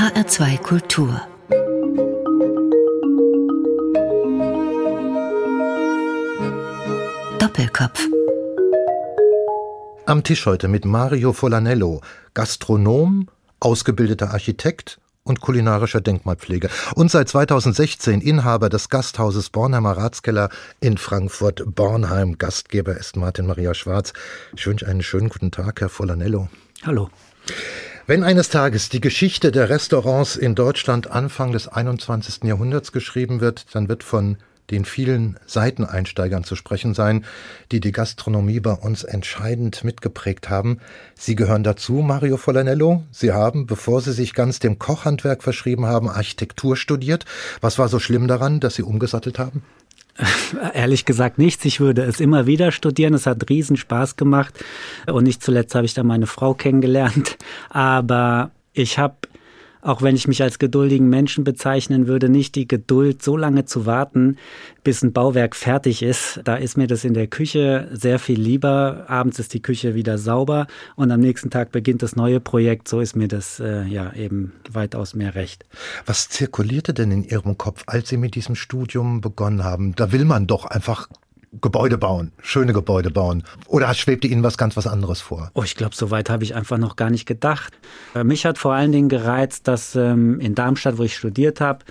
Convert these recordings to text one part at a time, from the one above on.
HR2 Kultur Doppelkopf Am Tisch heute mit Mario Folanello, Gastronom, ausgebildeter Architekt und kulinarischer Denkmalpflege und seit 2016 Inhaber des Gasthauses Bornheimer Ratskeller in Frankfurt-Bornheim. Gastgeber ist Martin Maria Schwarz. Ich wünsche einen schönen guten Tag, Herr Folanello. Hallo. Wenn eines Tages die Geschichte der Restaurants in Deutschland Anfang des 21. Jahrhunderts geschrieben wird, dann wird von den vielen Seiteneinsteigern zu sprechen sein, die die Gastronomie bei uns entscheidend mitgeprägt haben. Sie gehören dazu, Mario Folanello. Sie haben, bevor Sie sich ganz dem Kochhandwerk verschrieben haben, Architektur studiert. Was war so schlimm daran, dass Sie umgesattelt haben? Ehrlich gesagt nichts. Ich würde es immer wieder studieren. Es hat riesen Spaß gemacht. Und nicht zuletzt habe ich da meine Frau kennengelernt. Aber ich habe auch wenn ich mich als geduldigen Menschen bezeichnen würde, nicht die Geduld, so lange zu warten, bis ein Bauwerk fertig ist. Da ist mir das in der Küche sehr viel lieber. Abends ist die Küche wieder sauber und am nächsten Tag beginnt das neue Projekt. So ist mir das äh, ja eben weitaus mehr recht. Was zirkulierte denn in Ihrem Kopf, als Sie mit diesem Studium begonnen haben? Da will man doch einfach Gebäude bauen, schöne Gebäude bauen? Oder schwebte Ihnen was ganz was anderes vor? Oh, ich glaube, so weit habe ich einfach noch gar nicht gedacht. Äh, mich hat vor allen Dingen gereizt, dass ähm, in Darmstadt, wo ich studiert habe,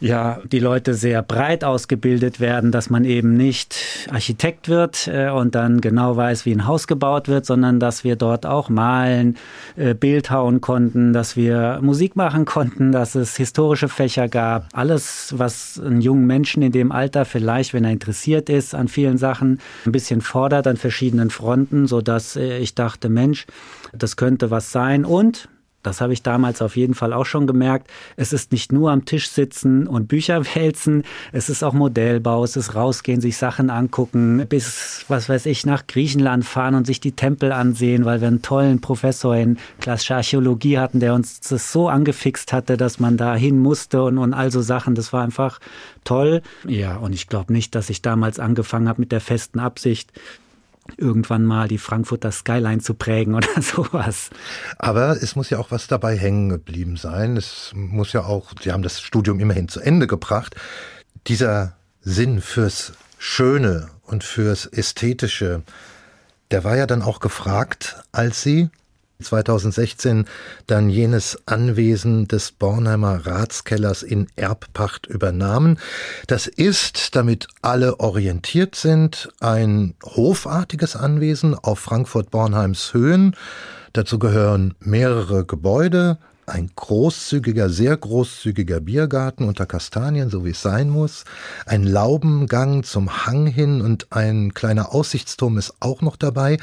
ja, die Leute sehr breit ausgebildet werden, dass man eben nicht Architekt wird äh, und dann genau weiß, wie ein Haus gebaut wird, sondern dass wir dort auch malen, äh, Bildhauen konnten, dass wir Musik machen konnten, dass es historische Fächer gab. Alles, was einen jungen Menschen in dem Alter vielleicht, wenn er interessiert ist an vielen Sachen, ein bisschen fordert an verschiedenen Fronten, sodass äh, ich dachte, Mensch, das könnte was sein. Und das habe ich damals auf jeden Fall auch schon gemerkt. Es ist nicht nur am Tisch sitzen und Bücher wälzen, es ist auch Modellbau, es ist rausgehen, sich Sachen angucken, bis, was weiß ich, nach Griechenland fahren und sich die Tempel ansehen, weil wir einen tollen Professor in klassischer Archäologie hatten, der uns das so angefixt hatte, dass man da hin musste und, und all so Sachen. Das war einfach toll. Ja, und ich glaube nicht, dass ich damals angefangen habe mit der festen Absicht, irgendwann mal die Frankfurter Skyline zu prägen oder sowas. Aber es muss ja auch was dabei hängen geblieben sein. Es muss ja auch, Sie haben das Studium immerhin zu Ende gebracht. Dieser Sinn fürs Schöne und fürs Ästhetische, der war ja dann auch gefragt, als Sie 2016 dann jenes Anwesen des Bornheimer Ratskellers in Erbpacht übernahmen. Das ist, damit alle orientiert sind, ein hofartiges Anwesen auf Frankfurt-Bornheims Höhen. Dazu gehören mehrere Gebäude, ein großzügiger, sehr großzügiger Biergarten unter Kastanien, so wie es sein muss, ein Laubengang zum Hang hin und ein kleiner Aussichtsturm ist auch noch dabei.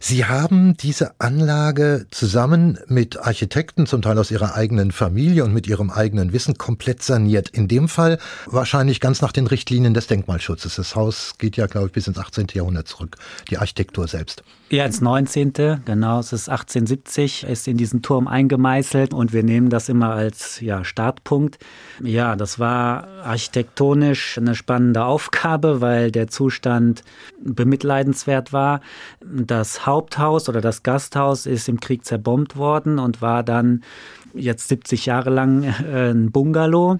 Sie haben diese Anlage zusammen mit Architekten, zum Teil aus ihrer eigenen Familie und mit ihrem eigenen Wissen komplett saniert. In dem Fall wahrscheinlich ganz nach den Richtlinien des Denkmalschutzes. Das Haus geht ja, glaube ich, bis ins 18. Jahrhundert zurück, die Architektur selbst. Ja, ins 19. Genau, es ist 1870, ist in diesen Turm eingemeißelt und wir nehmen das immer als ja, Startpunkt. Ja, das war architektonisch eine spannende Aufgabe, weil der Zustand bemitleidenswert war. Das Haupthaus oder das Gasthaus ist im Krieg zerbombt worden und war dann jetzt 70 Jahre lang äh, ein Bungalow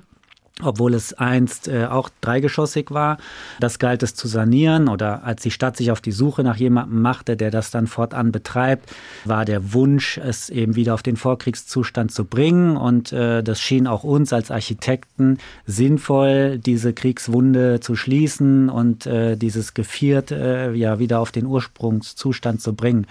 obwohl es einst äh, auch dreigeschossig war. Das galt es zu sanieren oder als die Stadt sich auf die Suche nach jemandem machte, der das dann fortan betreibt, war der Wunsch, es eben wieder auf den Vorkriegszustand zu bringen und äh, das schien auch uns als Architekten sinnvoll, diese Kriegswunde zu schließen und äh, dieses Geviert äh, ja wieder auf den Ursprungszustand zu bringen,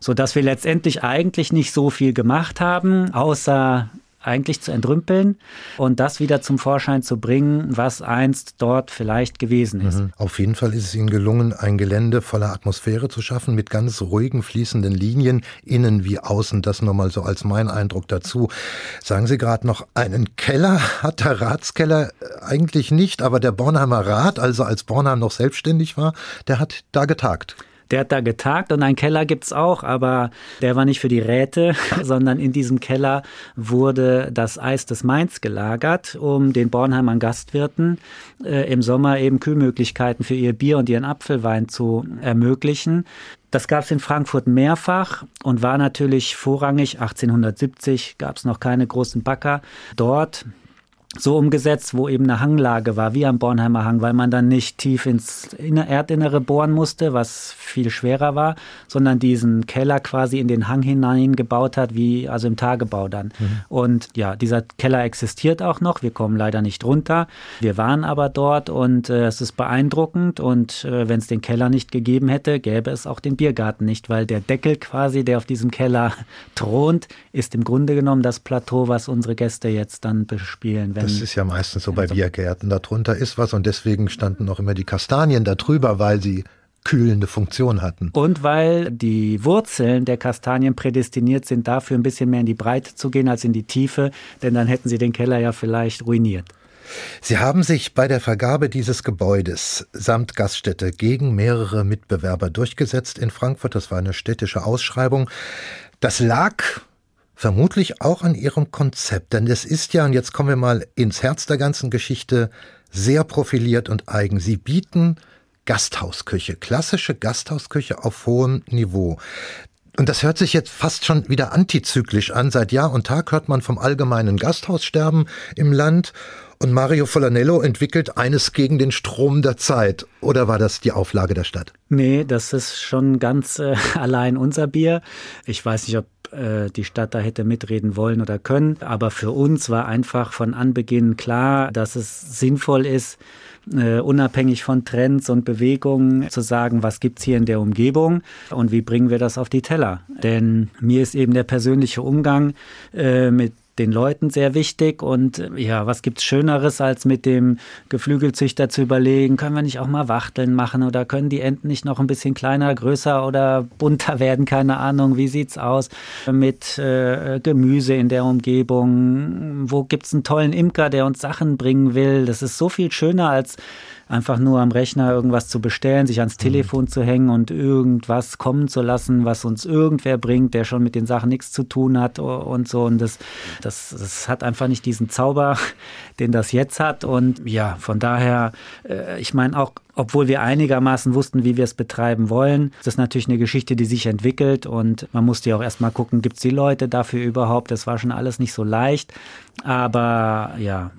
so dass wir letztendlich eigentlich nicht so viel gemacht haben, außer eigentlich zu entrümpeln und das wieder zum Vorschein zu bringen, was einst dort vielleicht gewesen ist. Mhm. Auf jeden Fall ist es Ihnen gelungen, ein Gelände voller Atmosphäre zu schaffen, mit ganz ruhigen, fließenden Linien, innen wie außen. Das nur mal so als mein Eindruck dazu. Sagen Sie gerade noch, einen Keller hat der Ratskeller äh, eigentlich nicht, aber der Bornheimer Rat, also als Bornheim noch selbstständig war, der hat da getagt. Der hat da getagt und einen Keller gibt's auch, aber der war nicht für die Räte, sondern in diesem Keller wurde das Eis des Mainz gelagert, um den Bornheimern Gastwirten äh, im Sommer eben Kühlmöglichkeiten für ihr Bier und ihren Apfelwein zu ermöglichen. Das gab es in Frankfurt mehrfach und war natürlich vorrangig, 1870 gab es noch keine großen Backer dort so umgesetzt, wo eben eine Hanglage war, wie am Bornheimer Hang, weil man dann nicht tief ins Erdinnere bohren musste, was viel schwerer war, sondern diesen Keller quasi in den Hang hinein gebaut hat, wie also im Tagebau dann. Mhm. Und ja, dieser Keller existiert auch noch. Wir kommen leider nicht runter. Wir waren aber dort und äh, es ist beeindruckend. Und äh, wenn es den Keller nicht gegeben hätte, gäbe es auch den Biergarten nicht, weil der Deckel quasi, der auf diesem Keller thront, ist im Grunde genommen das Plateau, was unsere Gäste jetzt dann bespielen. Wenn das ist ja meistens so bei Biergärten. Darunter ist was und deswegen standen auch immer die Kastanien da drüber, weil sie kühlende Funktion hatten. Und weil die Wurzeln der Kastanien prädestiniert sind, dafür ein bisschen mehr in die Breite zu gehen als in die Tiefe, denn dann hätten sie den Keller ja vielleicht ruiniert. Sie haben sich bei der Vergabe dieses Gebäudes samt Gaststätte gegen mehrere Mitbewerber durchgesetzt in Frankfurt. Das war eine städtische Ausschreibung. Das lag vermutlich auch an ihrem Konzept, denn es ist ja, und jetzt kommen wir mal ins Herz der ganzen Geschichte, sehr profiliert und eigen. Sie bieten Gasthausküche, klassische Gasthausküche auf hohem Niveau. Und das hört sich jetzt fast schon wieder antizyklisch an. Seit Jahr und Tag hört man vom allgemeinen Gasthaussterben im Land. Und Mario Folanello entwickelt eines gegen den Strom der Zeit. Oder war das die Auflage der Stadt? Nee, das ist schon ganz äh, allein unser Bier. Ich weiß nicht, ob äh, die Stadt da hätte mitreden wollen oder können. Aber für uns war einfach von Anbeginn klar, dass es sinnvoll ist, äh, unabhängig von Trends und Bewegungen zu sagen, was gibt's hier in der Umgebung und wie bringen wir das auf die Teller. Denn mir ist eben der persönliche Umgang äh, mit den Leuten sehr wichtig. Und äh, ja, was gibt's Schöneres, als mit dem Geflügelzüchter zu überlegen, können wir nicht auch mal Wachteln machen oder können die Enten nicht noch ein bisschen kleiner, größer oder bunter werden? Keine Ahnung, wie sieht's aus mit äh, Gemüse in der Umgebung? Wo gibt's einen tollen Imker, der uns Sachen bringen will? Das ist so viel schöner als einfach nur am Rechner irgendwas zu bestellen, sich ans mhm. Telefon zu hängen und irgendwas kommen zu lassen, was uns irgendwer bringt, der schon mit den Sachen nichts zu tun hat und so. Und das, das, das hat einfach nicht diesen Zauber, den das jetzt hat. Und ja, von daher, äh, ich meine auch obwohl wir einigermaßen wussten, wie wir es betreiben wollen. Das ist natürlich eine Geschichte, die sich entwickelt und man musste ja auch erstmal gucken, gibt es die Leute dafür überhaupt? Das war schon alles nicht so leicht, aber ja.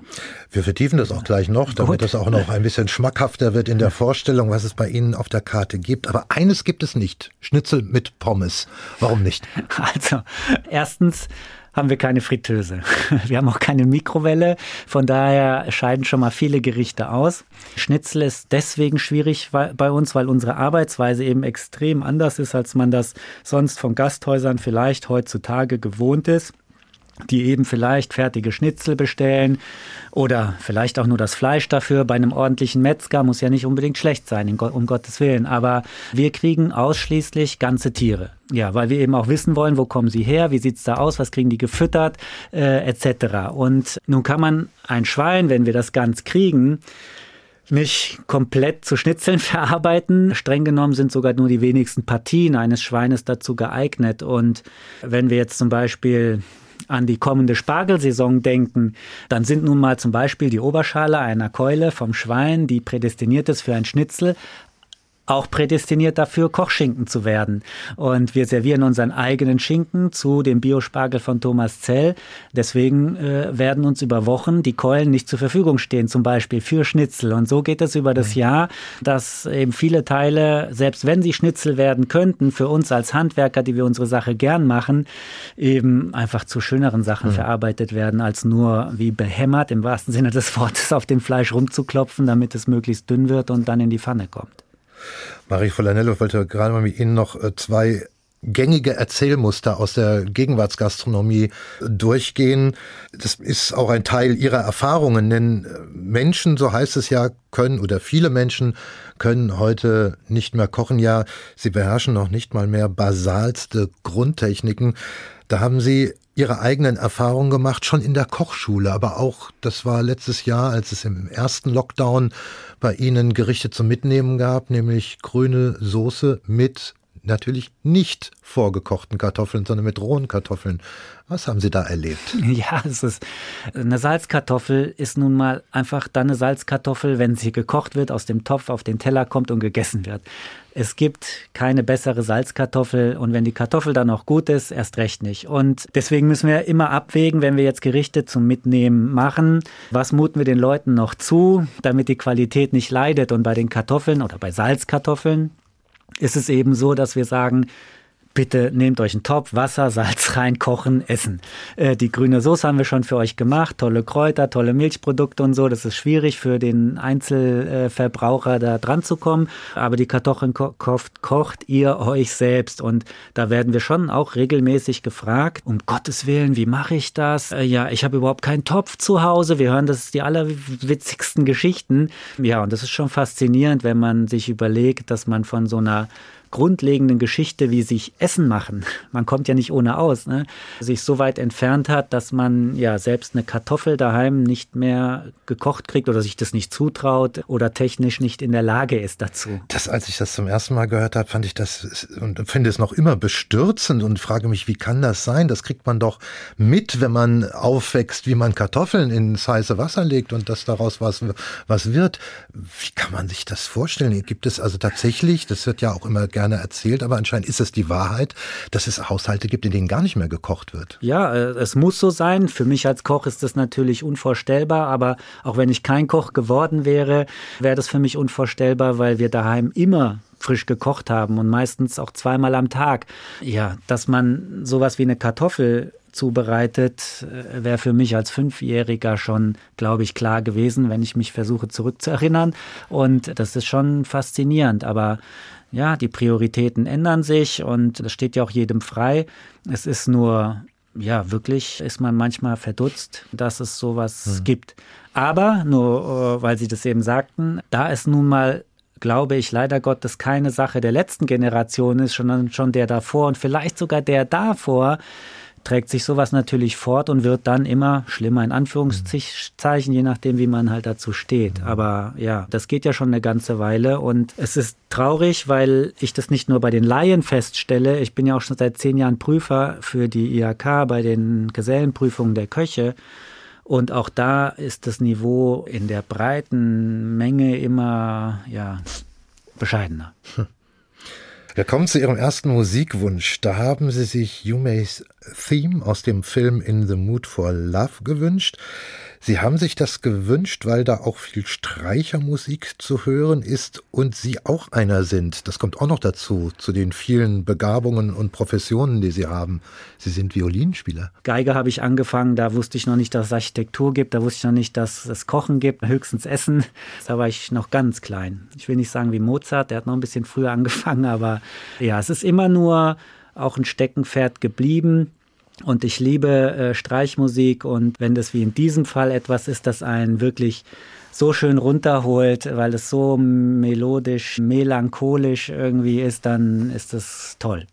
Wir vertiefen das auch gleich noch, damit es auch noch ein bisschen schmackhafter wird in der Vorstellung, was es bei Ihnen auf der Karte gibt. Aber eines gibt es nicht, Schnitzel mit Pommes. Warum nicht? Also, erstens haben wir keine Fritteuse. Wir haben auch keine Mikrowelle. Von daher scheiden schon mal viele Gerichte aus. Schnitzel ist deswegen schwierig bei uns, weil unsere Arbeitsweise eben extrem anders ist, als man das sonst von Gasthäusern vielleicht heutzutage gewohnt ist die eben vielleicht fertige Schnitzel bestellen oder vielleicht auch nur das Fleisch dafür. Bei einem ordentlichen Metzger muss ja nicht unbedingt schlecht sein, um Gottes Willen. Aber wir kriegen ausschließlich ganze Tiere. Ja, weil wir eben auch wissen wollen, wo kommen sie her, wie sieht's da aus, was kriegen die gefüttert, äh, etc. Und nun kann man ein Schwein, wenn wir das ganz kriegen, nicht komplett zu Schnitzeln verarbeiten. Streng genommen sind sogar nur die wenigsten Partien eines Schweines dazu geeignet. Und wenn wir jetzt zum Beispiel an die kommende Spargelsaison denken, dann sind nun mal zum Beispiel die Oberschale einer Keule vom Schwein, die prädestiniert ist für ein Schnitzel, auch prädestiniert dafür, Kochschinken zu werden. Und wir servieren unseren eigenen Schinken zu dem Biospargel von Thomas Zell. Deswegen äh, werden uns über Wochen die Keulen nicht zur Verfügung stehen, zum Beispiel für Schnitzel. Und so geht es über das mhm. Jahr, dass eben viele Teile, selbst wenn sie Schnitzel werden könnten, für uns als Handwerker, die wir unsere Sache gern machen, eben einfach zu schöneren Sachen mhm. verarbeitet werden, als nur wie behämmert im wahrsten Sinne des Wortes auf dem Fleisch rumzuklopfen, damit es möglichst dünn wird und dann in die Pfanne kommt. Marie Folanello wollte gerade mal mit Ihnen noch äh, zwei gängige Erzählmuster aus der Gegenwartsgastronomie durchgehen. Das ist auch ein Teil ihrer Erfahrungen, denn äh, Menschen, so heißt es ja, können oder viele Menschen können heute nicht mehr kochen. Ja, sie beherrschen noch nicht mal mehr basalste Grundtechniken. Da haben Sie Ihre eigenen Erfahrungen gemacht, schon in der Kochschule, aber auch, das war letztes Jahr, als es im ersten Lockdown bei Ihnen Gerichte zum Mitnehmen gab, nämlich grüne Soße mit natürlich nicht vorgekochten Kartoffeln, sondern mit rohen Kartoffeln. Was haben Sie da erlebt? Ja, es ist eine Salzkartoffel ist nun mal einfach dann eine Salzkartoffel, wenn sie gekocht wird, aus dem Topf auf den Teller kommt und gegessen wird. Es gibt keine bessere Salzkartoffel und wenn die Kartoffel dann auch gut ist, erst recht nicht. Und deswegen müssen wir immer abwägen, wenn wir jetzt Gerichte zum Mitnehmen machen, was muten wir den Leuten noch zu, damit die Qualität nicht leidet. Und bei den Kartoffeln oder bei Salzkartoffeln ist es eben so, dass wir sagen, Bitte nehmt euch einen Topf, Wasser, Salz rein, kochen, essen. Äh, die grüne Soße haben wir schon für euch gemacht, tolle Kräuter, tolle Milchprodukte und so. Das ist schwierig für den Einzelverbraucher da dran zu kommen. Aber die Kartoffeln ko kocht, kocht ihr euch selbst. Und da werden wir schon auch regelmäßig gefragt, um Gottes Willen, wie mache ich das? Äh, ja, ich habe überhaupt keinen Topf zu Hause. Wir hören, das ist die allerwitzigsten Geschichten. Ja, und das ist schon faszinierend, wenn man sich überlegt, dass man von so einer grundlegenden Geschichte, wie sich Essen machen, man kommt ja nicht ohne aus, ne? sich so weit entfernt hat, dass man ja selbst eine Kartoffel daheim nicht mehr gekocht kriegt oder sich das nicht zutraut oder technisch nicht in der Lage ist dazu. Das, als ich das zum ersten Mal gehört habe, fand ich das und finde es noch immer bestürzend und frage mich, wie kann das sein? Das kriegt man doch mit, wenn man aufwächst, wie man Kartoffeln ins heiße Wasser legt und dass daraus was, was wird. Wie kann man sich das vorstellen? Gibt es also tatsächlich, das wird ja auch immer gerne erzählt, aber anscheinend ist es die Wahrheit, dass es Haushalte gibt, in denen gar nicht mehr gekocht wird. Ja, äh, es muss so sein. Für mich als Koch ist das natürlich unvorstellbar, aber auch wenn ich kein Koch geworden wäre, wäre das für mich unvorstellbar, weil wir daheim immer frisch gekocht haben und meistens auch zweimal am Tag. Ja, dass man sowas wie eine Kartoffel zubereitet, äh, wäre für mich als Fünfjähriger schon, glaube ich, klar gewesen, wenn ich mich versuche zurückzuerinnern. Und das ist schon faszinierend. Aber ja, die Prioritäten ändern sich und das steht ja auch jedem frei. Es ist nur, ja, wirklich ist man manchmal verdutzt, dass es sowas hm. gibt. Aber, nur äh, weil Sie das eben sagten, da es nun mal glaube ich leider Gottes keine Sache der letzten Generation ist, sondern schon der davor und vielleicht sogar der davor, trägt sich sowas natürlich fort und wird dann immer schlimmer in Anführungszeichen, je nachdem, wie man halt dazu steht. Aber ja, das geht ja schon eine ganze Weile und es ist traurig, weil ich das nicht nur bei den Laien feststelle. Ich bin ja auch schon seit zehn Jahren Prüfer für die IHK bei den Gesellenprüfungen der Köche. Und auch da ist das Niveau in der breiten Menge immer ja, bescheidener. Wir kommen zu Ihrem ersten Musikwunsch. Da haben Sie sich Yumeis Theme aus dem Film In the Mood for Love gewünscht. Sie haben sich das gewünscht, weil da auch viel Streichermusik zu hören ist und Sie auch einer sind. Das kommt auch noch dazu, zu den vielen Begabungen und Professionen, die Sie haben. Sie sind Violinspieler. Geige habe ich angefangen, da wusste ich noch nicht, dass es Architektur gibt, da wusste ich noch nicht, dass es Kochen gibt, höchstens Essen. Da war ich noch ganz klein. Ich will nicht sagen wie Mozart, der hat noch ein bisschen früher angefangen, aber ja, es ist immer nur auch ein Steckenpferd geblieben. Und ich liebe äh, Streichmusik und wenn das wie in diesem Fall etwas ist, das einen wirklich so schön runterholt, weil es so melodisch, melancholisch irgendwie ist, dann ist das toll.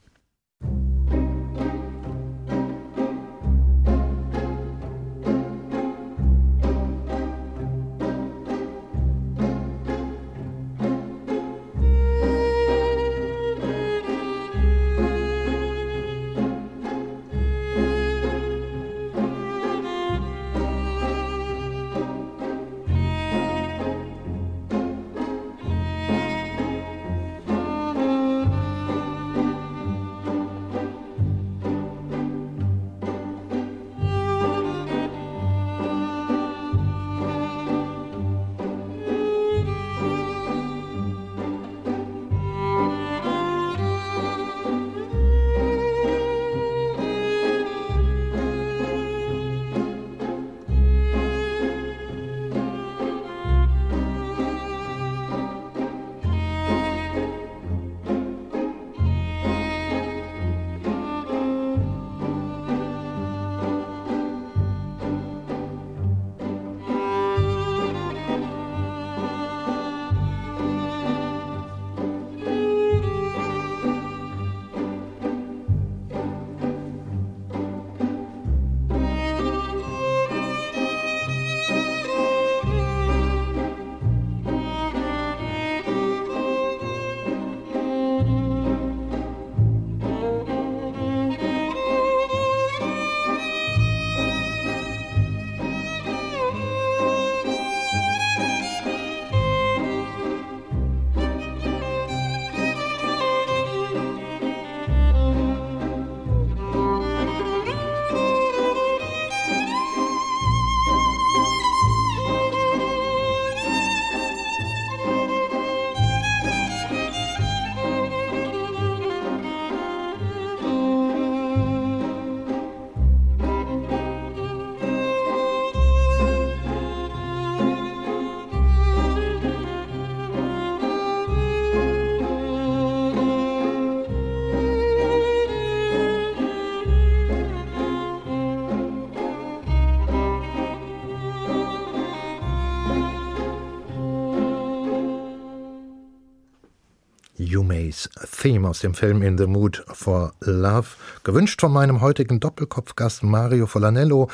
Yumeis Theme aus dem Film In the Mood for Love, gewünscht von meinem heutigen Doppelkopfgast Mario Folanello,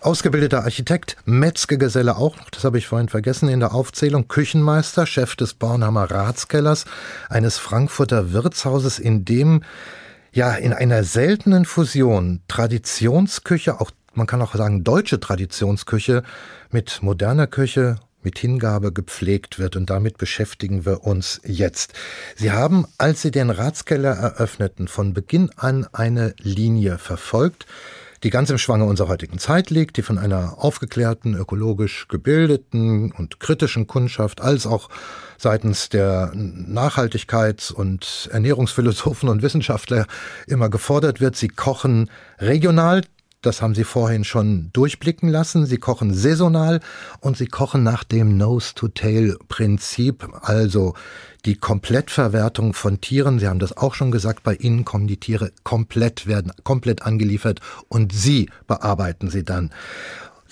ausgebildeter Architekt, Metzgergeselle auch noch, das habe ich vorhin vergessen in der Aufzählung, Küchenmeister, Chef des Bornhammer Ratskellers, eines Frankfurter Wirtshauses, in dem ja in einer seltenen Fusion Traditionsküche, auch man kann auch sagen deutsche Traditionsküche mit moderner Küche mit Hingabe gepflegt wird und damit beschäftigen wir uns jetzt. Sie haben, als Sie den Ratskeller eröffneten, von Beginn an eine Linie verfolgt, die ganz im Schwange unserer heutigen Zeit liegt, die von einer aufgeklärten, ökologisch gebildeten und kritischen Kundschaft als auch seitens der Nachhaltigkeits- und Ernährungsphilosophen und Wissenschaftler immer gefordert wird. Sie kochen regional, das haben Sie vorhin schon durchblicken lassen. Sie kochen saisonal und Sie kochen nach dem Nose-to-Tail-Prinzip, also die Komplettverwertung von Tieren. Sie haben das auch schon gesagt, bei Ihnen kommen die Tiere komplett, werden komplett angeliefert und Sie bearbeiten sie dann.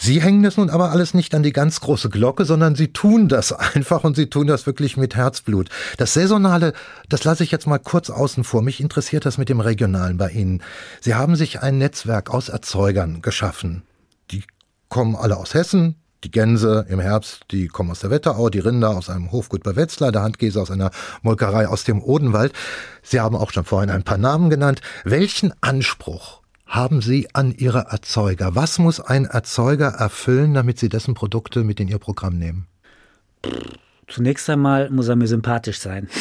Sie hängen das nun aber alles nicht an die ganz große Glocke, sondern Sie tun das einfach und Sie tun das wirklich mit Herzblut. Das Saisonale, das lasse ich jetzt mal kurz außen vor. Mich interessiert das mit dem Regionalen bei Ihnen. Sie haben sich ein Netzwerk aus Erzeugern geschaffen. Die kommen alle aus Hessen, die Gänse im Herbst, die kommen aus der Wetterau, die Rinder aus einem Hofgut bei Wetzlar, der Handkäse aus einer Molkerei aus dem Odenwald. Sie haben auch schon vorhin ein paar Namen genannt. Welchen Anspruch haben Sie an Ihre Erzeuger? Was muss ein Erzeuger erfüllen, damit Sie dessen Produkte mit in Ihr Programm nehmen? Zunächst einmal muss er mir sympathisch sein.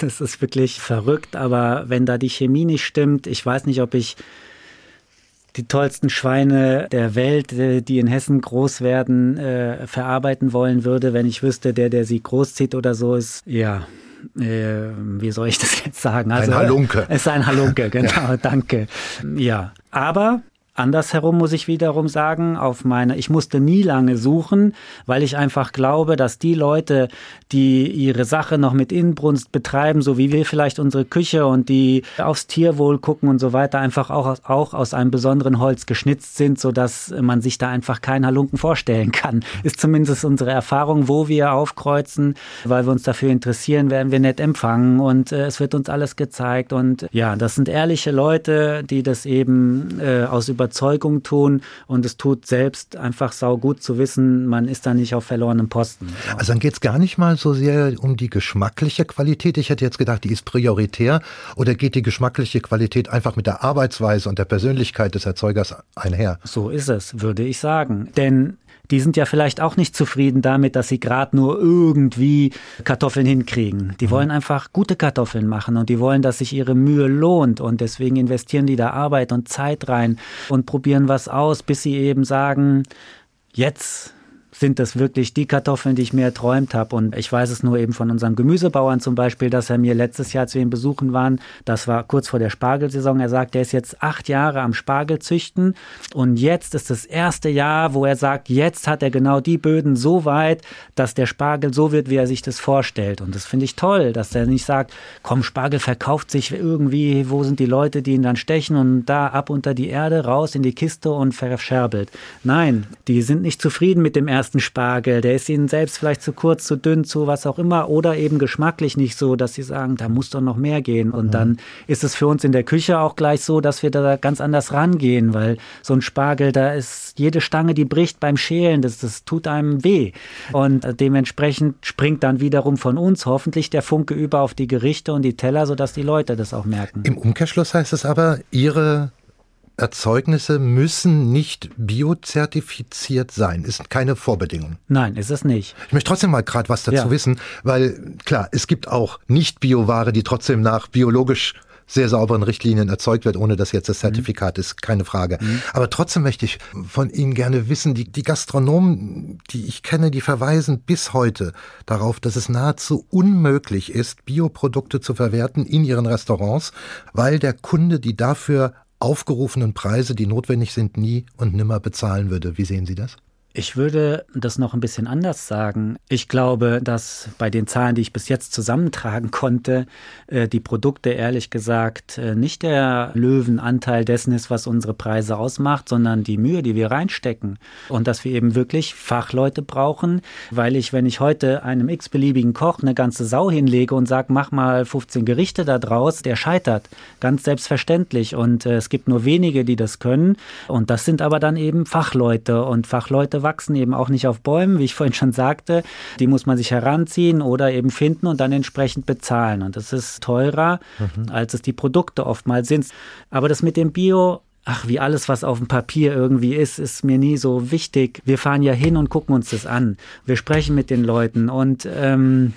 Das ist wirklich verrückt, aber wenn da die Chemie nicht stimmt, ich weiß nicht, ob ich die tollsten Schweine der Welt, äh, die in Hessen groß werden, äh, verarbeiten wollen würde, wenn ich wüsste, der, der sie großzieht oder so, ist ja äh, wie soll ich das jetzt sagen? Also, ein Halunke. Es ist ein Halunke, genau, ja. danke. Ja, aber Andersherum muss ich wiederum sagen, auf meine, ich musste nie lange suchen, weil ich einfach glaube, dass die Leute, die ihre Sache noch mit Inbrunst betreiben, so wie wir vielleicht unsere Küche und die aufs Tierwohl gucken und so weiter, einfach auch, auch aus einem besonderen Holz geschnitzt sind, so dass man sich da einfach keinen Halunken vorstellen kann. Ist zumindest unsere Erfahrung, wo wir aufkreuzen, weil wir uns dafür interessieren, werden wir nett empfangen und äh, es wird uns alles gezeigt und ja, das sind ehrliche Leute, die das eben äh, aus über Überzeugung tun und es tut selbst einfach sau gut zu wissen, man ist da nicht auf verlorenem Posten. Also dann geht es gar nicht mal so sehr um die geschmackliche Qualität. Ich hätte jetzt gedacht, die ist prioritär oder geht die geschmackliche Qualität einfach mit der Arbeitsweise und der Persönlichkeit des Erzeugers einher? So ist es, würde ich sagen. Denn die sind ja vielleicht auch nicht zufrieden damit, dass sie gerade nur irgendwie Kartoffeln hinkriegen. Die mhm. wollen einfach gute Kartoffeln machen und die wollen, dass sich ihre Mühe lohnt und deswegen investieren die da Arbeit und Zeit rein und probieren was aus, bis sie eben sagen, jetzt sind das wirklich die Kartoffeln, die ich mir erträumt habe. Und ich weiß es nur eben von unserem Gemüsebauern zum Beispiel, dass er mir letztes Jahr zu ihm besuchen waren. Das war kurz vor der Spargelsaison. Er sagt, er ist jetzt acht Jahre am Spargel züchten. Und jetzt ist das erste Jahr, wo er sagt, jetzt hat er genau die Böden so weit, dass der Spargel so wird, wie er sich das vorstellt. Und das finde ich toll, dass er nicht sagt, komm, Spargel verkauft sich irgendwie, wo sind die Leute, die ihn dann stechen und da ab unter die Erde, raus in die Kiste und verscherbelt. Nein, die sind nicht zufrieden mit dem ersten ersten Spargel, der ist ihnen selbst vielleicht zu kurz, zu dünn, zu was auch immer oder eben geschmacklich nicht so, dass sie sagen, da muss doch noch mehr gehen. Und mhm. dann ist es für uns in der Küche auch gleich so, dass wir da ganz anders rangehen, weil so ein Spargel, da ist jede Stange, die bricht beim Schälen, das, das tut einem weh. Und dementsprechend springt dann wiederum von uns hoffentlich der Funke über auf die Gerichte und die Teller, sodass die Leute das auch merken. Im Umkehrschluss heißt es aber, Ihre Erzeugnisse müssen nicht biozertifiziert sein. Ist keine Vorbedingung. Nein, ist es nicht. Ich möchte trotzdem mal gerade was dazu ja. wissen, weil klar, es gibt auch Nicht-Bioware, die trotzdem nach biologisch sehr sauberen Richtlinien erzeugt wird, ohne dass jetzt das mhm. Zertifikat mhm. ist, keine Frage. Mhm. Aber trotzdem möchte ich von Ihnen gerne wissen, die, die Gastronomen, die ich kenne, die verweisen bis heute darauf, dass es nahezu unmöglich ist, Bioprodukte zu verwerten in ihren Restaurants, weil der Kunde die dafür aufgerufenen Preise, die notwendig sind, nie und nimmer bezahlen würde. Wie sehen Sie das? Ich würde das noch ein bisschen anders sagen. Ich glaube, dass bei den Zahlen, die ich bis jetzt zusammentragen konnte, äh, die Produkte ehrlich gesagt äh, nicht der Löwenanteil dessen ist, was unsere Preise ausmacht, sondern die Mühe, die wir reinstecken. Und dass wir eben wirklich Fachleute brauchen, weil ich, wenn ich heute einem x-beliebigen Koch eine ganze Sau hinlege und sage, mach mal 15 Gerichte da draus, der scheitert. Ganz selbstverständlich. Und äh, es gibt nur wenige, die das können. Und das sind aber dann eben Fachleute. Und Fachleute wachsen eben auch nicht auf Bäumen, wie ich vorhin schon sagte. Die muss man sich heranziehen oder eben finden und dann entsprechend bezahlen. Und das ist teurer, mhm. als es die Produkte oftmals sind. Aber das mit dem Bio, ach, wie alles, was auf dem Papier irgendwie ist, ist mir nie so wichtig. Wir fahren ja hin und gucken uns das an. Wir sprechen mit den Leuten und ähm,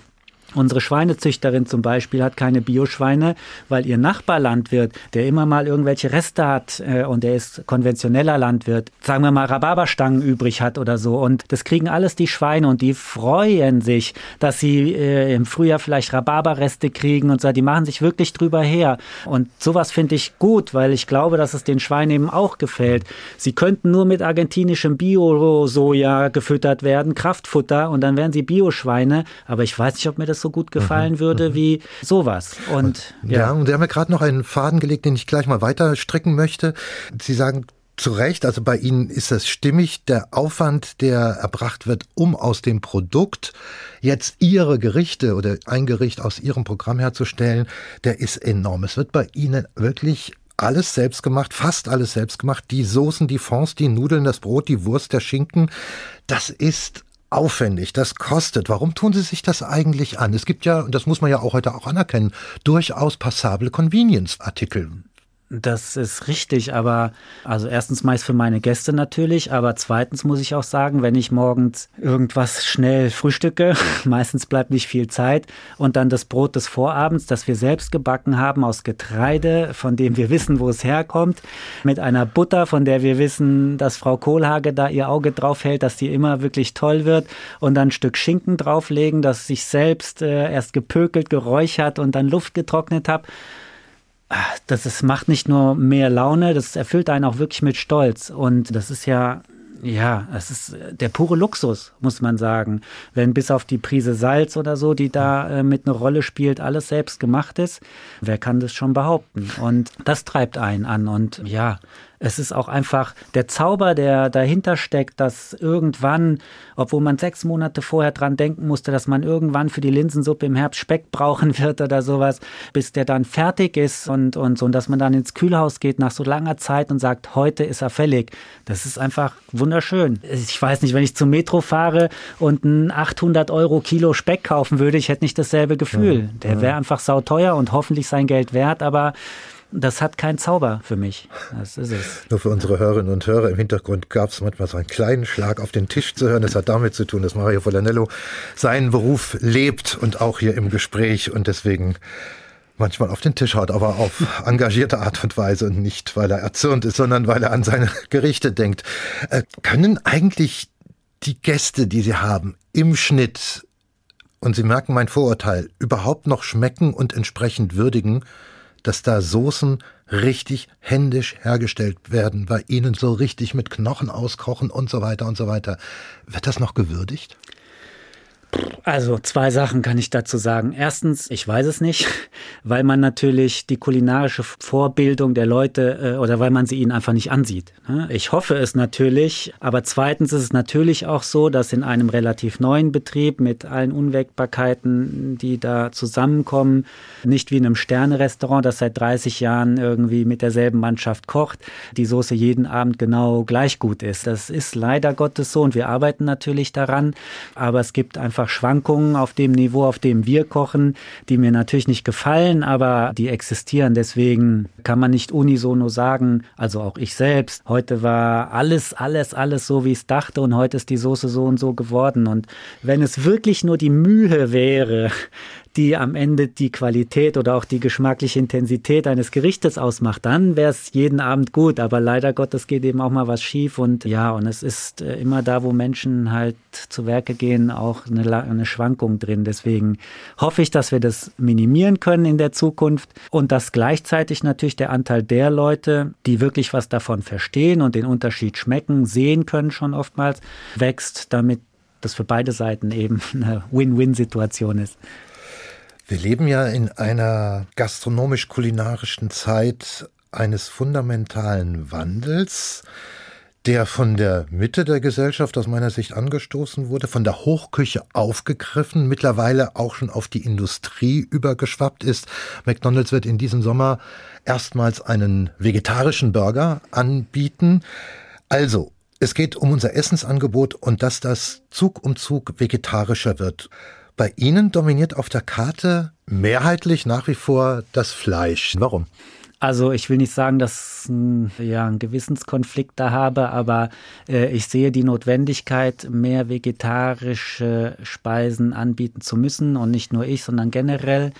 Unsere Schweinezüchterin zum Beispiel hat keine Bioschweine, weil ihr Nachbarlandwirt, der immer mal irgendwelche Reste hat äh, und der ist konventioneller Landwirt, sagen wir mal Rhabarberstangen übrig hat oder so. Und das kriegen alles die Schweine und die freuen sich, dass sie äh, im Frühjahr vielleicht Rhabarberreste kriegen und so. Die machen sich wirklich drüber her. Und sowas finde ich gut, weil ich glaube, dass es den Schweinen eben auch gefällt. Sie könnten nur mit argentinischem Bio-Soja gefüttert werden, Kraftfutter, und dann wären sie Bioschweine. Aber ich weiß nicht, ob mir das so gut gefallen mhm. würde mhm. wie sowas. Und, ja. ja, und Sie haben ja gerade noch einen Faden gelegt, den ich gleich mal weiter stricken möchte. Sie sagen, zu Recht, also bei Ihnen ist das stimmig. Der Aufwand, der erbracht wird, um aus dem Produkt jetzt Ihre Gerichte oder ein Gericht aus Ihrem Programm herzustellen, der ist enorm. Es wird bei Ihnen wirklich alles selbst gemacht, fast alles selbst gemacht. Die Soßen, die Fonds, die Nudeln, das Brot, die Wurst, der Schinken. Das ist aufwendig, das kostet. Warum tun Sie sich das eigentlich an? Es gibt ja, und das muss man ja auch heute auch anerkennen, durchaus passable Convenience-Artikel. Das ist richtig, aber also erstens meist für meine Gäste natürlich, aber zweitens muss ich auch sagen, wenn ich morgens irgendwas schnell frühstücke, meistens bleibt nicht viel Zeit und dann das Brot des Vorabends, das wir selbst gebacken haben aus Getreide, von dem wir wissen, wo es herkommt, mit einer Butter, von der wir wissen, dass Frau Kohlhage da ihr Auge drauf hält, dass die immer wirklich toll wird und dann ein Stück Schinken drauflegen, das sich selbst äh, erst gepökelt, geräuchert und dann Luft getrocknet habe das ist, macht nicht nur mehr Laune, das erfüllt einen auch wirklich mit Stolz. Und das ist ja, ja, es ist der pure Luxus, muss man sagen. Wenn bis auf die Prise Salz oder so, die da äh, mit einer Rolle spielt, alles selbst gemacht ist, wer kann das schon behaupten? Und das treibt einen an. Und ja, es ist auch einfach der Zauber, der dahinter steckt, dass irgendwann, obwohl man sechs Monate vorher dran denken musste, dass man irgendwann für die Linsensuppe im Herbst Speck brauchen wird oder sowas, bis der dann fertig ist und, und so, und dass man dann ins Kühlhaus geht nach so langer Zeit und sagt, heute ist er fällig. Das ist einfach wunderschön. Ich weiß nicht, wenn ich zum Metro fahre und ein 800 Euro Kilo Speck kaufen würde, ich hätte nicht dasselbe Gefühl. Der wäre einfach sauteuer und hoffentlich sein Geld wert, aber das hat keinen Zauber für mich. Das ist es. Nur für unsere Hörerinnen und Hörer im Hintergrund gab es manchmal so einen kleinen Schlag auf den Tisch zu hören. Das hat damit zu tun, dass Mario Volanello seinen Beruf lebt und auch hier im Gespräch und deswegen manchmal auf den Tisch haut, aber auf engagierte Art und Weise und nicht, weil er erzürnt ist, sondern weil er an seine Gerichte denkt. Äh, können eigentlich die Gäste, die Sie haben, im Schnitt, und Sie merken mein Vorurteil, überhaupt noch schmecken und entsprechend würdigen, dass da Soßen richtig händisch hergestellt werden, bei Ihnen so richtig mit Knochen auskochen und so weiter und so weiter. Wird das noch gewürdigt? Also zwei Sachen kann ich dazu sagen. Erstens, ich weiß es nicht, weil man natürlich die kulinarische Vorbildung der Leute äh, oder weil man sie ihnen einfach nicht ansieht. Ne? Ich hoffe es natürlich, aber zweitens ist es natürlich auch so, dass in einem relativ neuen Betrieb mit allen Unwägbarkeiten, die da zusammenkommen, nicht wie in einem Sternerestaurant, das seit 30 Jahren irgendwie mit derselben Mannschaft kocht, die Soße jeden Abend genau gleich gut ist. Das ist leider Gottes so und wir arbeiten natürlich daran, aber es gibt einfach einfach Schwankungen auf dem Niveau, auf dem wir kochen, die mir natürlich nicht gefallen, aber die existieren. Deswegen kann man nicht unisono sagen, also auch ich selbst, heute war alles, alles, alles so, wie ich es dachte und heute ist die Soße so und so geworden. Und wenn es wirklich nur die Mühe wäre, die am Ende die Qualität oder auch die geschmackliche Intensität eines Gerichtes ausmacht, dann wäre es jeden Abend gut. Aber leider Gottes geht eben auch mal was schief und ja, und es ist äh, immer da, wo Menschen halt zu Werke gehen, auch eine, eine Schwankung drin. Deswegen hoffe ich, dass wir das minimieren können in der Zukunft und dass gleichzeitig natürlich der Anteil der Leute, die wirklich was davon verstehen und den Unterschied schmecken, sehen können schon oftmals, wächst, damit das für beide Seiten eben eine Win-Win-Situation ist. Wir leben ja in einer gastronomisch-kulinarischen Zeit eines fundamentalen Wandels, der von der Mitte der Gesellschaft aus meiner Sicht angestoßen wurde, von der Hochküche aufgegriffen, mittlerweile auch schon auf die Industrie übergeschwappt ist. McDonald's wird in diesem Sommer erstmals einen vegetarischen Burger anbieten. Also, es geht um unser Essensangebot und dass das Zug um Zug vegetarischer wird. Bei Ihnen dominiert auf der Karte mehrheitlich nach wie vor das Fleisch. Warum? Also ich will nicht sagen, dass ich ja, einen Gewissenskonflikt da habe, aber äh, ich sehe die Notwendigkeit, mehr vegetarische Speisen anbieten zu müssen und nicht nur ich, sondern generell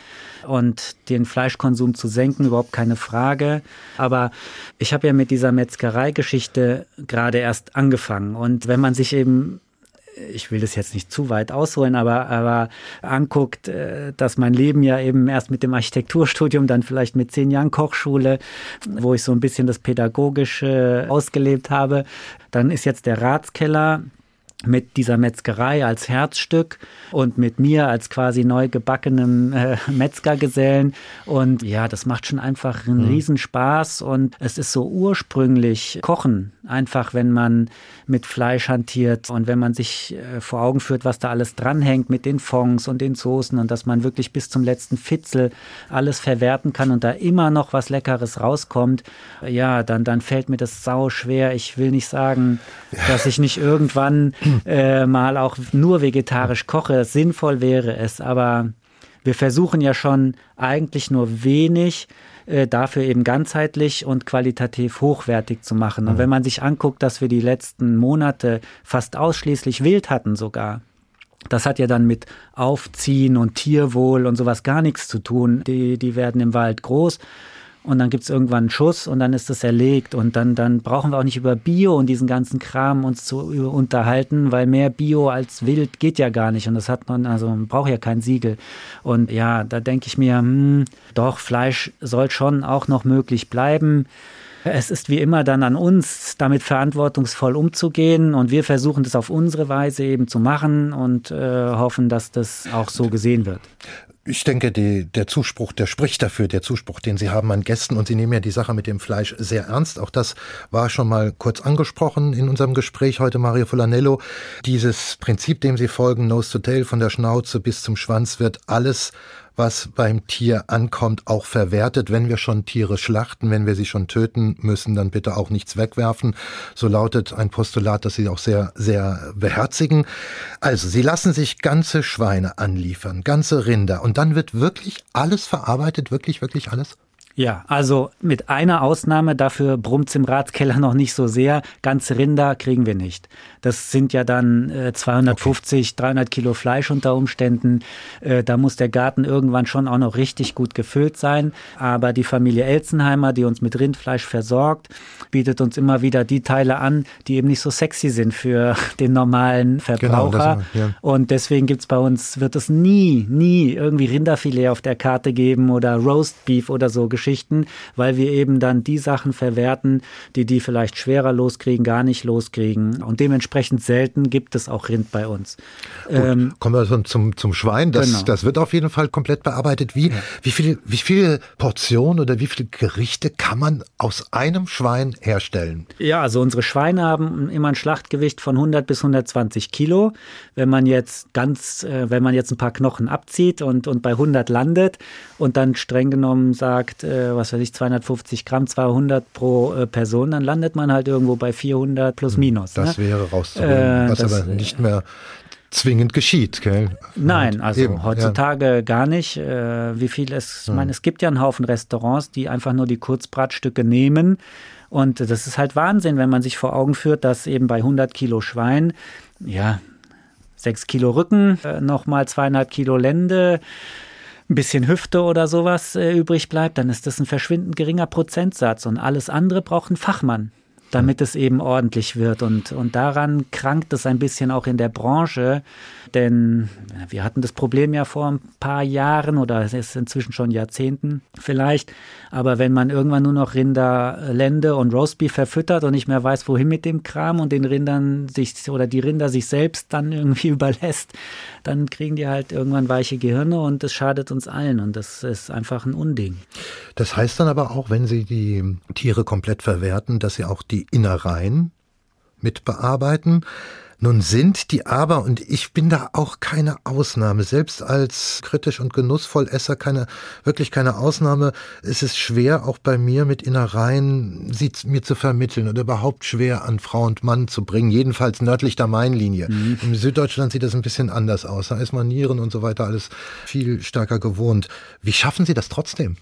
und den Fleischkonsum zu senken, überhaupt keine Frage. Aber ich habe ja mit dieser Metzgereigeschichte gerade erst angefangen und wenn man sich eben ich will das jetzt nicht zu weit ausholen, aber, aber anguckt, äh, dass mein Leben ja eben erst mit dem Architekturstudium, dann vielleicht mit zehn Jahren Kochschule, wo ich so ein bisschen das Pädagogische ausgelebt habe, dann ist jetzt der Ratskeller mit dieser Metzgerei als Herzstück und mit mir als quasi neu gebackenem äh, Metzgergesellen. Und ja, das macht schon einfach einen mhm. Riesenspaß. Und es ist so ursprünglich Kochen. Einfach, wenn man mit Fleisch hantiert und wenn man sich äh, vor Augen führt, was da alles dranhängt mit den Fonds und den Soßen und dass man wirklich bis zum letzten Fitzel alles verwerten kann und da immer noch was Leckeres rauskommt, ja, dann, dann fällt mir das sau schwer. Ich will nicht sagen, dass ich nicht irgendwann äh, mal auch nur vegetarisch koche. Sinnvoll wäre es, aber wir versuchen ja schon eigentlich nur wenig äh, dafür eben ganzheitlich und qualitativ hochwertig zu machen. Und mhm. wenn man sich anguckt, dass wir die letzten Monate fast ausschließlich wild hatten sogar, das hat ja dann mit Aufziehen und Tierwohl und sowas gar nichts zu tun. Die, die werden im Wald groß und dann gibt es irgendwann einen Schuss und dann ist das erlegt und dann, dann brauchen wir auch nicht über Bio und diesen ganzen Kram uns zu unterhalten, weil mehr Bio als wild geht ja gar nicht und das hat man, also man braucht ja kein Siegel. Und ja, da denke ich mir, hm, doch, Fleisch soll schon auch noch möglich bleiben. Es ist wie immer dann an uns, damit verantwortungsvoll umzugehen und wir versuchen das auf unsere Weise eben zu machen und äh, hoffen, dass das auch so gesehen wird ich denke, die, der Zuspruch, der spricht dafür, der Zuspruch, den Sie haben an Gästen und Sie nehmen ja die Sache mit dem Fleisch sehr ernst. Auch das war schon mal kurz angesprochen in unserem Gespräch heute, Mario Fulanello. Dieses Prinzip, dem Sie folgen, Nose to Tail, von der Schnauze bis zum Schwanz wird alles was beim Tier ankommt, auch verwertet. Wenn wir schon Tiere schlachten, wenn wir sie schon töten müssen, dann bitte auch nichts wegwerfen. So lautet ein Postulat, das Sie auch sehr, sehr beherzigen. Also, Sie lassen sich ganze Schweine anliefern, ganze Rinder und dann wird wirklich alles verarbeitet, wirklich, wirklich alles? Ja, also mit einer Ausnahme, dafür brummt's im Ratskeller noch nicht so sehr. Ganze Rinder kriegen wir nicht. Das sind ja dann äh, 250, okay. 300 Kilo Fleisch unter Umständen. Äh, da muss der Garten irgendwann schon auch noch richtig gut gefüllt sein. Aber die Familie Elzenheimer, die uns mit Rindfleisch versorgt, bietet uns immer wieder die Teile an, die eben nicht so sexy sind für den normalen Verbraucher. Genau, ja. Und deswegen gibt's bei uns, wird es nie, nie irgendwie Rinderfilet auf der Karte geben oder Roast Beef oder so Geschichten, weil wir eben dann die Sachen verwerten, die die vielleicht schwerer loskriegen, gar nicht loskriegen. Und dementsprechend entsprechend selten gibt es auch Rind bei uns. Ähm, kommen wir zum, zum, zum Schwein. Das, genau. das wird auf jeden Fall komplett bearbeitet. Wie, ja. wie, viel, wie viele Portionen oder wie viele Gerichte kann man aus einem Schwein herstellen? Ja, also unsere Schweine haben immer ein Schlachtgewicht von 100 bis 120 Kilo. Wenn man jetzt ganz, äh, wenn man jetzt ein paar Knochen abzieht und, und bei 100 landet und dann streng genommen sagt, äh, was weiß ich, 250 Gramm, 200 pro äh, Person, dann landet man halt irgendwo bei 400 plus hm, minus. Das ne? wäre raus rauszuholen, äh, was das, aber nicht mehr zwingend geschieht. Gell? Nein, also Eben, heutzutage ja. gar nicht. Äh, wie viel es, ich hm. meine, es gibt ja einen Haufen Restaurants, die einfach nur die Kurzbratstücke nehmen. Und das ist halt Wahnsinn, wenn man sich vor Augen führt, dass eben bei 100 Kilo Schwein, ja, 6 Kilo Rücken, äh, nochmal zweieinhalb Kilo Lende, ein bisschen Hüfte oder sowas äh, übrig bleibt, dann ist das ein verschwindend geringer Prozentsatz und alles andere braucht ein Fachmann damit es eben ordentlich wird. Und, und daran krankt es ein bisschen auch in der Branche, denn wir hatten das Problem ja vor ein paar Jahren oder es ist inzwischen schon Jahrzehnten vielleicht. Aber wenn man irgendwann nur noch Rinder, Lende und Roastbeef verfüttert und nicht mehr weiß, wohin mit dem Kram und den Rindern sich oder die Rinder sich selbst dann irgendwie überlässt, dann kriegen die halt irgendwann weiche Gehirne und das schadet uns allen. Und das ist einfach ein Unding. Das heißt dann aber auch, wenn Sie die Tiere komplett verwerten, dass Sie auch die Innereien mit bearbeiten. Nun sind die aber, und ich bin da auch keine Ausnahme, selbst als kritisch und genussvoll Esser keine, wirklich keine Ausnahme, ist es schwer, auch bei mir mit Innereien sie mir zu vermitteln oder überhaupt schwer an Frau und Mann zu bringen, jedenfalls nördlich der Mainlinie. Mhm. Im Süddeutschland sieht das ein bisschen anders aus, da ist man Nieren und so weiter alles viel stärker gewohnt. Wie schaffen Sie das trotzdem?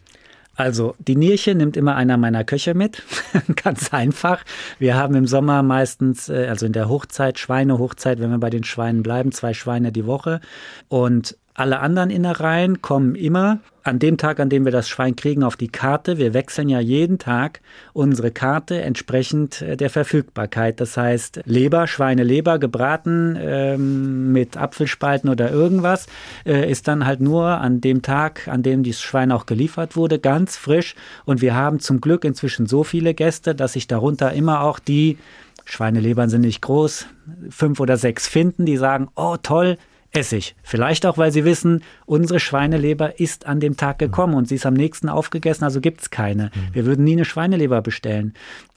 Also die Nierchen nimmt immer einer meiner Köche mit. Ganz einfach. Wir haben im Sommer meistens, äh, also in der Hochzeit, Schweinehochzeit, wenn wir bei den Schweinen bleiben, zwei Schweine die Woche. Und alle anderen Innereien kommen immer an dem Tag, an dem wir das Schwein kriegen, auf die Karte. Wir wechseln ja jeden Tag unsere Karte entsprechend äh, der Verfügbarkeit. Das heißt, Leber, Schweineleber, gebraten ähm, mit Apfelspalten oder irgendwas, äh, ist dann halt nur an dem Tag, an dem dieses Schwein auch geliefert wurde, ganz frisch. Und wir haben zum Glück inzwischen so viele Gäste, dass sich darunter immer auch die Schweinelebern sind nicht groß, fünf oder sechs finden, die sagen, oh toll, Essig. Vielleicht auch, weil sie wissen, unsere Schweineleber ist an dem Tag gekommen und sie ist am nächsten aufgegessen, also gibt es keine. Mhm. Wir würden nie eine Schweineleber bestellen.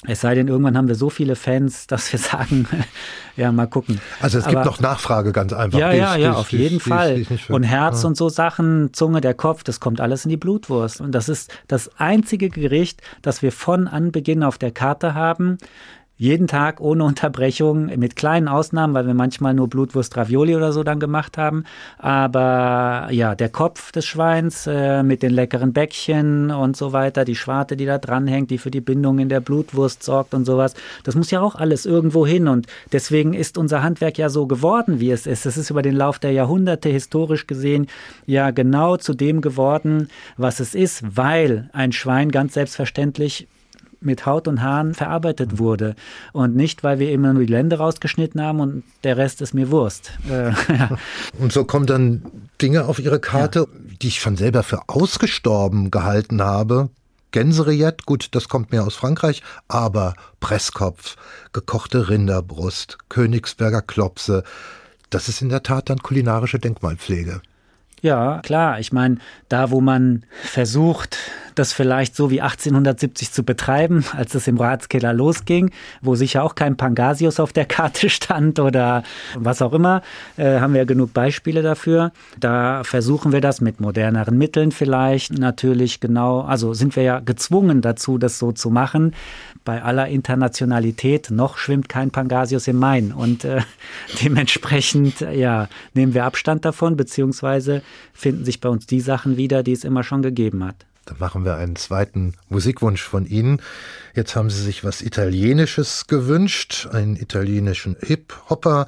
Es sei denn, irgendwann haben wir so viele Fans, dass wir sagen, ja, mal gucken. Also es Aber, gibt noch Nachfrage ganz einfach. Ja, ja, ja, auf jeden Fall. und Herz und so Sachen, Zunge, der Kopf, das kommt alles in die Blutwurst. Und das ist das einzige Gericht, das wir von Anbeginn auf der Karte haben jeden Tag ohne Unterbrechung, mit kleinen Ausnahmen, weil wir manchmal nur Blutwurst Ravioli oder so dann gemacht haben. Aber ja, der Kopf des Schweins äh, mit den leckeren Bäckchen und so weiter, die Schwarte, die da dranhängt, die für die Bindung in der Blutwurst sorgt und sowas, das muss ja auch alles irgendwo hin. Und deswegen ist unser Handwerk ja so geworden, wie es ist. Es ist über den Lauf der Jahrhunderte historisch gesehen ja genau zu dem geworden, was es ist, weil ein Schwein ganz selbstverständlich mit Haut und Haaren verarbeitet wurde. Und nicht, weil wir immer nur die Lände rausgeschnitten haben und der Rest ist mir Wurst. Äh, ja. Und so kommen dann Dinge auf Ihre Karte, ja. die ich schon selber für ausgestorben gehalten habe. Gänserillette, gut, das kommt mehr aus Frankreich, aber Presskopf, gekochte Rinderbrust, Königsberger Klopse, das ist in der Tat dann kulinarische Denkmalpflege. Ja, klar. Ich meine, da wo man versucht, das vielleicht so wie 1870 zu betreiben, als es im Ratskeller losging, wo sicher auch kein Pangasius auf der Karte stand oder was auch immer, äh, haben wir genug Beispiele dafür. Da versuchen wir das mit moderneren Mitteln vielleicht natürlich genau, also sind wir ja gezwungen dazu, das so zu machen bei aller Internationalität noch schwimmt kein Pangasius im Main. Und äh, dementsprechend ja, nehmen wir Abstand davon, beziehungsweise finden sich bei uns die Sachen wieder, die es immer schon gegeben hat. Dann machen wir einen zweiten Musikwunsch von Ihnen. Jetzt haben Sie sich was Italienisches gewünscht, einen italienischen Hip-Hopper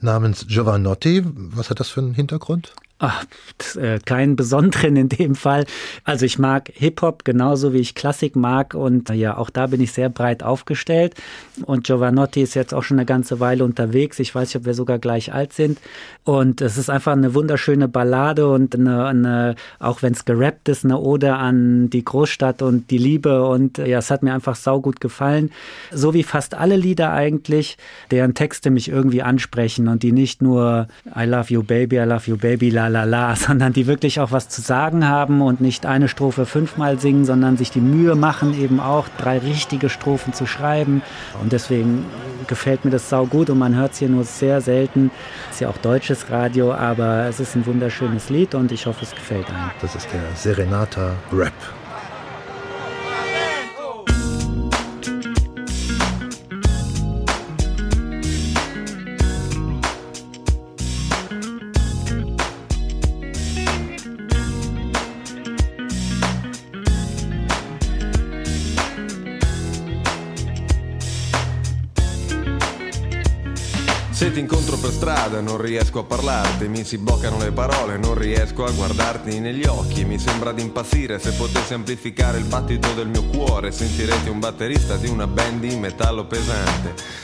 namens Giovanotti. Was hat das für einen Hintergrund? Ach, äh, keinen besonderen in dem Fall. Also ich mag Hip-Hop genauso wie ich Klassik mag und ja, auch da bin ich sehr breit aufgestellt. Und Giovanotti ist jetzt auch schon eine ganze Weile unterwegs. Ich weiß nicht, ob wir sogar gleich alt sind. Und es ist einfach eine wunderschöne Ballade und eine, eine auch wenn es gerappt ist, eine Ode an die Großstadt und die Liebe. Und ja, es hat mir einfach saugut gefallen. So wie fast alle Lieder eigentlich, deren Texte mich irgendwie ansprechen und die nicht nur I love you baby, I love you baby, la sondern die wirklich auch was zu sagen haben und nicht eine Strophe fünfmal singen, sondern sich die Mühe machen, eben auch drei richtige Strophen zu schreiben. Und deswegen gefällt mir das sau gut und man hört es hier nur sehr selten. Ist ja auch deutsches Radio, aber es ist ein wunderschönes Lied und ich hoffe, es gefällt einem. Das ist der Serenata Rap. Ti incontro per strada non riesco a parlarti, mi si bloccano le parole, non riesco a guardarti negli occhi. Mi sembra di impazzire se potessi amplificare il battito del mio cuore, sentirete un batterista di una band di metallo pesante.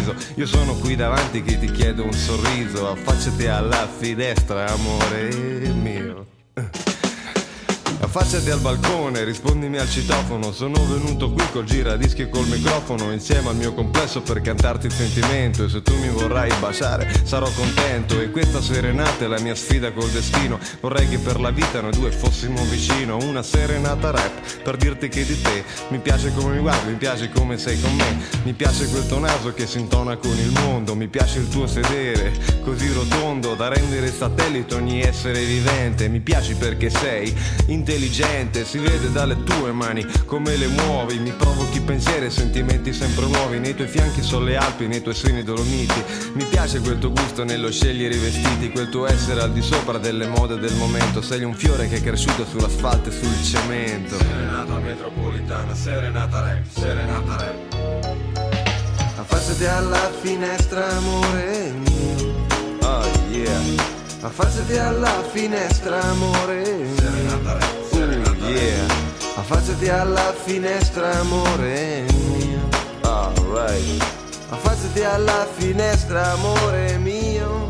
sorriso. Io sono qui davanti che ti chiedo un sorriso. Affacciati alla finestra, amore mio. Affacciati al balcone, rispondimi al citofono. Sono venuto qui col giradischi e col microfono Insieme al mio complesso per cantarti il sentimento. E se tu mi vorrai baciare sarò contento. E questa serenata è la mia sfida col destino. Vorrei che per la vita noi due fossimo vicino Una serenata rap. Per dirti che di te Mi piace come mi guardi, mi piace come sei con me. Mi piace quel tuo naso che si intona con il mondo. Mi piace il tuo sedere così rotondo Da rendere satellite ogni essere vivente. Mi piaci perché sei intelligente intelligente, si vede dalle tue mani come le muovi, mi provochi pensieri e sentimenti sempre nuovi, nei tuoi fianchi sono le Alpi, nei tuoi seni dolomiti, mi piace quel tuo gusto nello scegliere i vestiti, quel tuo essere al di sopra delle mode del momento, sei un fiore che è cresciuto sull'asfalto e sul cemento. Serenata metropolitana, serenata rap, serenata rap. Affacciati alla finestra, amore mio. Oh yeah. Affacciati alla finestra, amore mio. Yeah. Affacciati alla finestra, amore mio. Alright. Affacciati alla finestra, amore mio.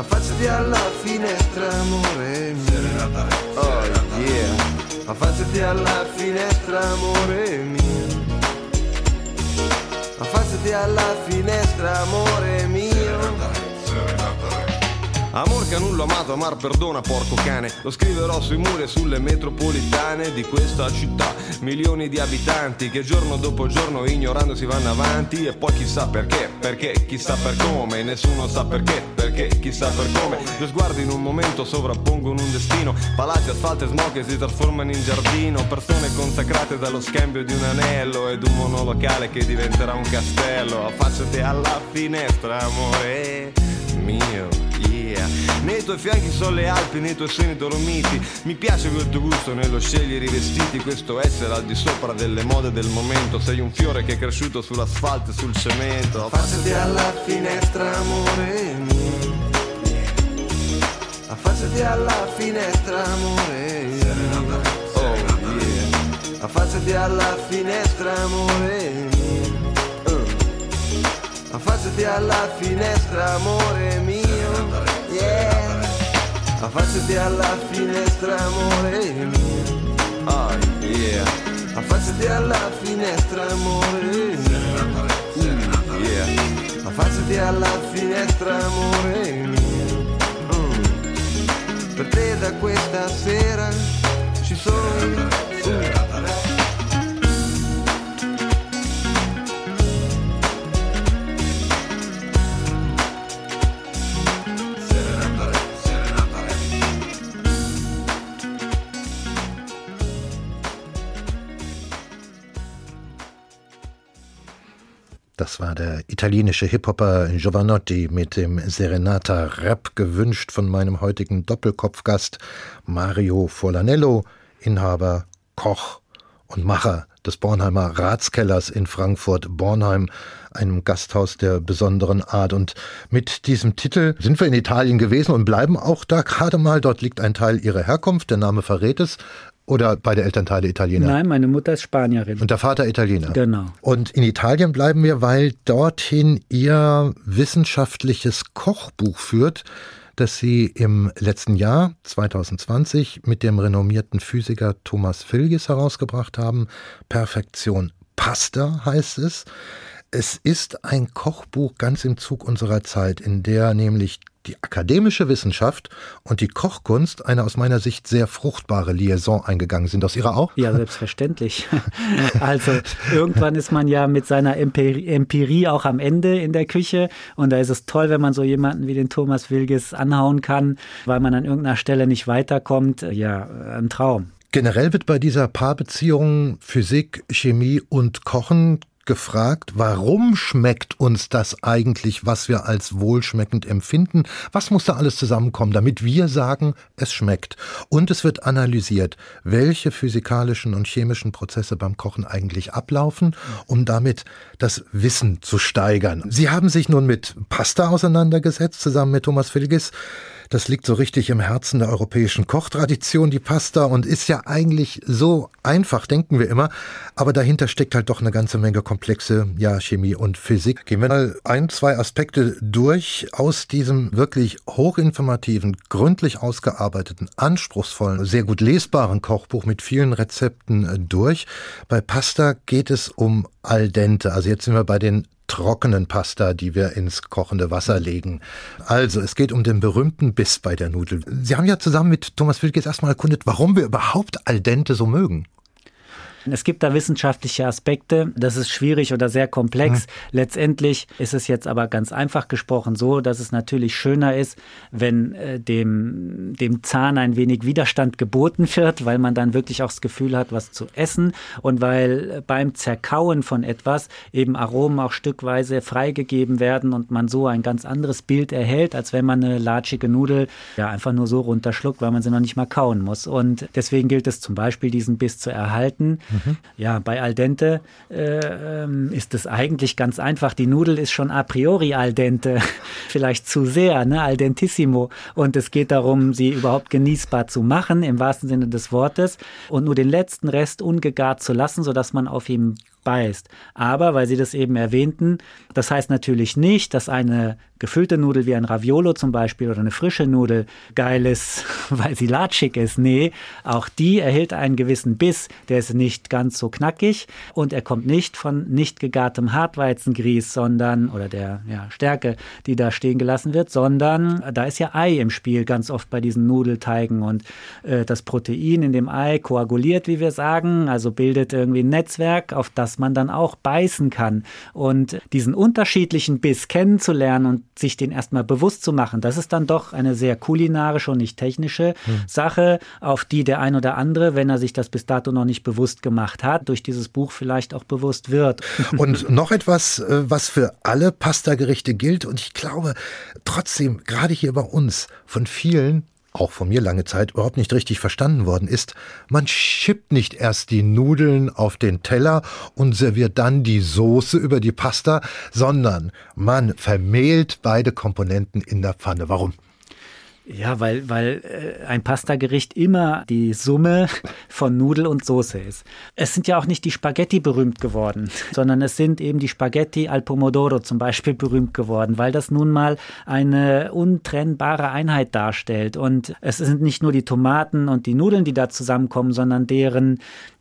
Affacciati alla finestra, amore. mio Oh yeah, la alla finestra, amore mio Affacciati alla finestra amore mio Amor che nulla amato, amar perdona, porco cane. Lo scriverò sui muri e sulle metropolitane di questa città. Milioni di abitanti che giorno dopo giorno ignorando si vanno avanti. E poi chissà perché, perché, chissà per come. Nessuno sa perché, perché, chissà per come. Due sguardi in un momento sovrappongono un destino. Palazzi, asfalto e smog che si trasformano in giardino. Persone consacrate dallo scambio di un anello ed un monolocale che diventerà un castello. Affacciati alla finestra, amore mio yeah Nei tuoi fianchi sono le Alpi, nei tuoi seni dolomiti. Mi piace quel tuo gusto nello scegliere i vestiti. Questo essere al di sopra delle mode del momento. Sei un fiore che è cresciuto sull'asfalto e sul cemento. Affacciati alla finestra, amore mio. Affacciati alla finestra, amore mio. Oh yeah. Affacciati alla finestra, amore mio. Uh. Affacciati alla finestra, amore mio yeah. Affacciati alla finestra amore mio. Oh yeah. Affacciati alla finestra amore mio. Mm, yeah Affacciati alla finestra amore mio. Mm. Per te da questa sera ci sono War der italienische Hip-Hopper Giovanotti mit dem Serenata Rap gewünscht von meinem heutigen Doppelkopfgast Mario Forlanello, Inhaber, Koch und Macher des Bornheimer Ratskellers in Frankfurt-Bornheim, einem Gasthaus der besonderen Art. Und mit diesem Titel sind wir in Italien gewesen und bleiben auch da gerade mal. Dort liegt ein Teil ihrer Herkunft, der Name verrät es. Oder beide Elternteile Italiener? Nein, meine Mutter ist Spanierin. Und der Vater Italiener? Genau. Und in Italien bleiben wir, weil dorthin ihr wissenschaftliches Kochbuch führt, das Sie im letzten Jahr 2020 mit dem renommierten Physiker Thomas Filges herausgebracht haben. Perfektion Pasta heißt es. Es ist ein Kochbuch ganz im Zug unserer Zeit, in der nämlich die akademische Wissenschaft und die Kochkunst eine aus meiner Sicht sehr fruchtbare Liaison eingegangen sind. Aus Ihrer auch? Ja, selbstverständlich. also irgendwann ist man ja mit seiner Empirie auch am Ende in der Küche und da ist es toll, wenn man so jemanden wie den Thomas Wilges anhauen kann, weil man an irgendeiner Stelle nicht weiterkommt. Ja, ein Traum. Generell wird bei dieser Paarbeziehung Physik, Chemie und Kochen gefragt, warum schmeckt uns das eigentlich, was wir als wohlschmeckend empfinden? Was muss da alles zusammenkommen, damit wir sagen, es schmeckt? Und es wird analysiert, welche physikalischen und chemischen Prozesse beim Kochen eigentlich ablaufen, um damit das Wissen zu steigern. Sie haben sich nun mit Pasta auseinandergesetzt, zusammen mit Thomas Filgis. Das liegt so richtig im Herzen der europäischen Kochtradition, die Pasta, und ist ja eigentlich so einfach, denken wir immer. Aber dahinter steckt halt doch eine ganze Menge komplexe, ja, Chemie und Physik. Gehen wir mal ein, zwei Aspekte durch aus diesem wirklich hochinformativen, gründlich ausgearbeiteten, anspruchsvollen, sehr gut lesbaren Kochbuch mit vielen Rezepten äh, durch. Bei Pasta geht es um al dente. Also jetzt sind wir bei den trockenen Pasta, die wir ins kochende Wasser legen. Also, es geht um den berühmten Biss bei der Nudel. Sie haben ja zusammen mit Thomas Wilkes erstmal erkundet, warum wir überhaupt al dente so mögen. Es gibt da wissenschaftliche Aspekte, das ist schwierig oder sehr komplex. Mhm. Letztendlich ist es jetzt aber ganz einfach gesprochen so, dass es natürlich schöner ist, wenn äh, dem, dem Zahn ein wenig Widerstand geboten wird, weil man dann wirklich auch das Gefühl hat, was zu essen und weil beim Zerkauen von etwas eben Aromen auch stückweise freigegeben werden und man so ein ganz anderes Bild erhält, als wenn man eine latschige Nudel ja einfach nur so runterschluckt, weil man sie noch nicht mal kauen muss. Und deswegen gilt es zum Beispiel, diesen Biss zu erhalten. Ja, bei al dente äh, ähm, ist es eigentlich ganz einfach. Die Nudel ist schon a priori al dente, vielleicht zu sehr, ne? al dentissimo. Und es geht darum, sie überhaupt genießbar zu machen, im wahrsten Sinne des Wortes, und nur den letzten Rest ungegart zu lassen, sodass man auf ihm beißt. Aber, weil Sie das eben erwähnten, das heißt natürlich nicht, dass eine gefüllte Nudel wie ein Raviolo zum Beispiel oder eine frische Nudel geil ist, weil sie latschig ist. Nee, auch die erhält einen gewissen Biss. Der ist nicht ganz so knackig und er kommt nicht von nicht gegartem Hartweizengrieß, sondern, oder der ja, Stärke, die da stehen gelassen wird, sondern da ist ja Ei im Spiel, ganz oft bei diesen Nudelteigen und äh, das Protein in dem Ei koaguliert, wie wir sagen, also bildet irgendwie ein Netzwerk, auf das man dann auch beißen kann. Und diesen unterschiedlichen Biss kennenzulernen und sich den erstmal bewusst zu machen, das ist dann doch eine sehr kulinarische und nicht technische hm. Sache, auf die der ein oder andere, wenn er sich das bis dato noch nicht bewusst gemacht hat, durch dieses Buch vielleicht auch bewusst wird. Und noch etwas, äh, was für alle Pastagerichte gilt und ich glaube trotzdem, gerade hier bei uns, von vielen auch von mir lange Zeit überhaupt nicht richtig verstanden worden ist, man schippt nicht erst die Nudeln auf den Teller und serviert dann die Soße über die Pasta, sondern man vermehlt beide Komponenten in der Pfanne. Warum? Ja, weil, weil äh, ein Pastagericht immer die Summe von Nudel und Soße ist. Es sind ja auch nicht die Spaghetti berühmt geworden, sondern es sind eben die Spaghetti al Pomodoro zum Beispiel berühmt geworden, weil das nun mal eine untrennbare Einheit darstellt. Und es sind nicht nur die Tomaten und die Nudeln, die da zusammenkommen, sondern deren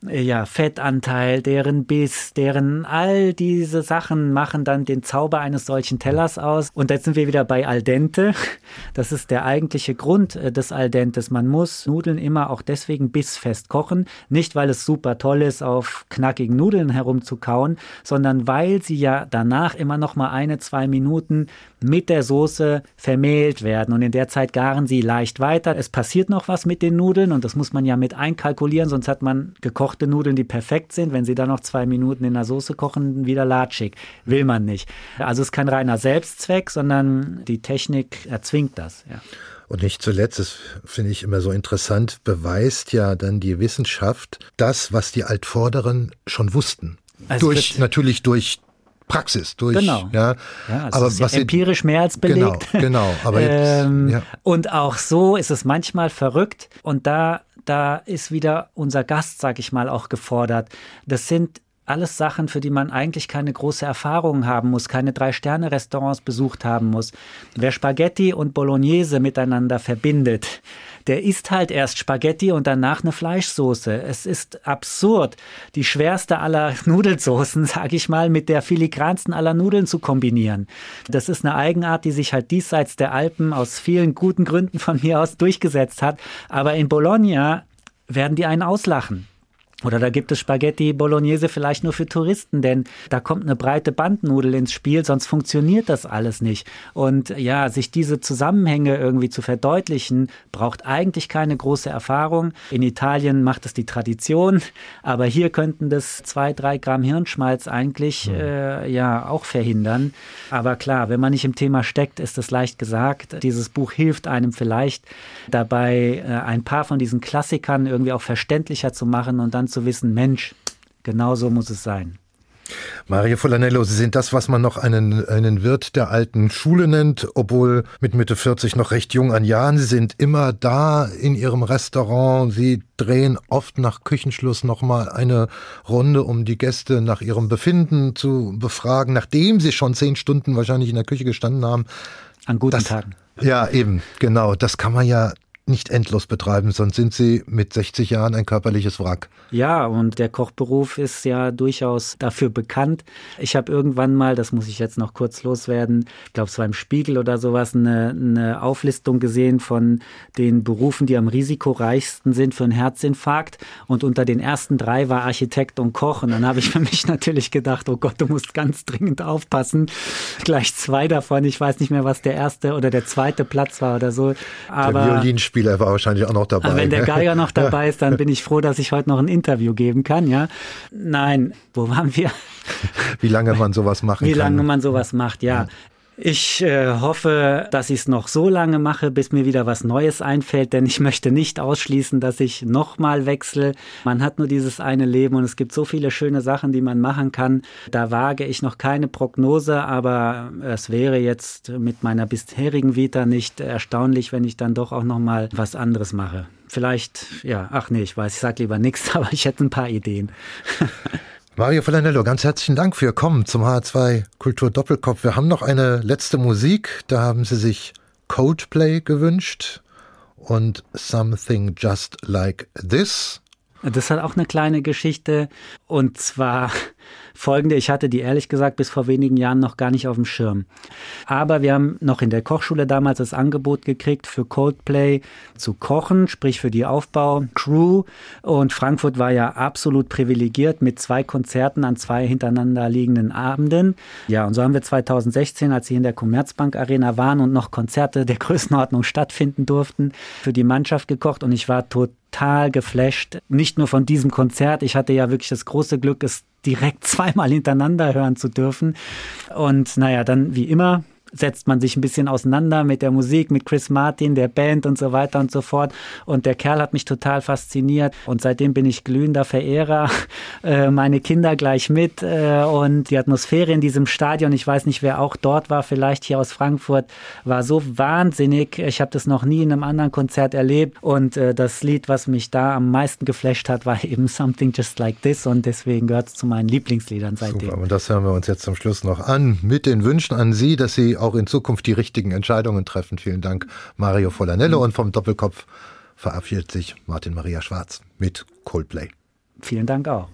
ja, Fettanteil, deren Biss, deren all diese Sachen machen dann den Zauber eines solchen Tellers aus. Und jetzt sind wir wieder bei al dente. Das ist der eigentliche Grund äh, des Al dentes. Man muss Nudeln immer auch deswegen bissfest kochen. Nicht, weil es super toll ist, auf knackigen Nudeln herumzukauen, sondern weil sie ja danach immer noch mal eine, zwei Minuten mit der Soße vermehlt werden. Und in der Zeit garen sie leicht weiter. Es passiert noch was mit den Nudeln und das muss man ja mit einkalkulieren, sonst hat man gekochte Nudeln, die perfekt sind. Wenn sie dann noch zwei Minuten in der Soße kochen, wieder latschig. Will man nicht. Also es ist kein reiner Selbstzweck, sondern die Technik erzwingt das. Ja. Und nicht zuletzt, das finde ich immer so interessant, beweist ja dann die Wissenschaft das, was die Altvorderen schon wussten. Also durch, natürlich durch Praxis, durch, genau. ja. ja aber was ja empirisch mehr als belegt. Genau, genau. Aber jetzt, ähm, ja. Und auch so ist es manchmal verrückt und da, da ist wieder unser Gast, sag ich mal, auch gefordert. Das sind alles Sachen, für die man eigentlich keine große Erfahrung haben muss, keine Drei-Sterne-Restaurants besucht haben muss. Wer Spaghetti und Bolognese miteinander verbindet, der isst halt erst Spaghetti und danach eine Fleischsoße. Es ist absurd, die schwerste aller Nudelsoßen, sage ich mal, mit der filigransten aller Nudeln zu kombinieren. Das ist eine Eigenart, die sich halt diesseits der Alpen aus vielen guten Gründen von mir aus durchgesetzt hat. Aber in Bologna werden die einen auslachen. Oder da gibt es Spaghetti Bolognese vielleicht nur für Touristen, denn da kommt eine breite Bandnudel ins Spiel, sonst funktioniert das alles nicht. Und ja, sich diese Zusammenhänge irgendwie zu verdeutlichen, braucht eigentlich keine große Erfahrung. In Italien macht es die Tradition, aber hier könnten das zwei, drei Gramm Hirnschmalz eigentlich mhm. äh, ja auch verhindern. Aber klar, wenn man nicht im Thema steckt, ist das leicht gesagt. Dieses Buch hilft einem vielleicht dabei, äh, ein paar von diesen Klassikern irgendwie auch verständlicher zu machen und dann zu wissen, Mensch, genau so muss es sein. Mario Folanello, Sie sind das, was man noch einen, einen Wirt der alten Schule nennt, obwohl mit Mitte 40 noch recht jung an Jahren. Sie sind immer da in Ihrem Restaurant. Sie drehen oft nach Küchenschluss nochmal eine Runde, um die Gäste nach ihrem Befinden zu befragen, nachdem sie schon zehn Stunden wahrscheinlich in der Küche gestanden haben. An guten das, Tagen. Ja, eben, genau. Das kann man ja nicht endlos betreiben, sonst sind Sie mit 60 Jahren ein körperliches Wrack. Ja, und der Kochberuf ist ja durchaus dafür bekannt. Ich habe irgendwann mal, das muss ich jetzt noch kurz loswerden, ich glaube, es war im Spiegel oder sowas, eine, eine Auflistung gesehen von den Berufen, die am risikoreichsten sind für einen Herzinfarkt. Und unter den ersten drei war Architekt und Koch. Und dann habe ich für mich natürlich gedacht, oh Gott, du musst ganz dringend aufpassen. Gleich zwei davon. Ich weiß nicht mehr, was der erste oder der zweite Platz war oder so. Aber der Violinspieler Spieler war wahrscheinlich auch noch dabei. wenn der Geiger noch dabei ist, dann bin ich froh, dass ich heute noch ein Interview geben kann, ja. Nein, wo waren wir? Wie lange man sowas machen Wie kann. Wie lange man sowas macht, ja. ja. Ich äh, hoffe, dass ich es noch so lange mache, bis mir wieder was Neues einfällt, denn ich möchte nicht ausschließen, dass ich nochmal wechsle. Man hat nur dieses eine Leben und es gibt so viele schöne Sachen, die man machen kann. Da wage ich noch keine Prognose, aber es wäre jetzt mit meiner bisherigen Vita nicht erstaunlich, wenn ich dann doch auch nochmal was anderes mache. Vielleicht, ja, ach nee, ich weiß, ich sag lieber nichts, aber ich hätte ein paar Ideen. Mario Falanello, ganz herzlichen Dank für Ihr Kommen zum H2 Kultur Doppelkopf. Wir haben noch eine letzte Musik. Da haben Sie sich Coldplay gewünscht und Something Just Like This. Das hat auch eine kleine Geschichte. Und zwar folgende. Ich hatte die ehrlich gesagt bis vor wenigen Jahren noch gar nicht auf dem Schirm. Aber wir haben noch in der Kochschule damals das Angebot gekriegt, für Coldplay zu kochen, sprich für die Aufbau-Crew. Und Frankfurt war ja absolut privilegiert mit zwei Konzerten an zwei hintereinander liegenden Abenden. Ja, und so haben wir 2016, als sie in der Commerzbank Arena waren und noch Konzerte der Größenordnung stattfinden durften, für die Mannschaft gekocht. Und ich war total geflasht. Nicht nur von diesem Konzert. Ich hatte ja wirklich das große Glück, es direkt zweimal hintereinander hören zu dürfen. Und naja, dann wie immer setzt man sich ein bisschen auseinander mit der Musik, mit Chris Martin, der Band und so weiter und so fort. Und der Kerl hat mich total fasziniert. Und seitdem bin ich glühender Verehrer. Äh, meine Kinder gleich mit. Äh, und die Atmosphäre in diesem Stadion, ich weiß nicht, wer auch dort war, vielleicht hier aus Frankfurt, war so wahnsinnig. Ich habe das noch nie in einem anderen Konzert erlebt. Und äh, das Lied, was mich da am meisten geflasht hat, war eben Something Just Like This. Und deswegen gehört es zu meinen Lieblingsliedern seitdem. Super. Und das hören wir uns jetzt zum Schluss noch an mit den Wünschen an Sie, dass Sie auch in Zukunft die richtigen Entscheidungen treffen. Vielen Dank, Mario Volanello. Mhm. Und vom Doppelkopf verabschiedet sich Martin Maria Schwarz mit Coldplay. Vielen Dank auch.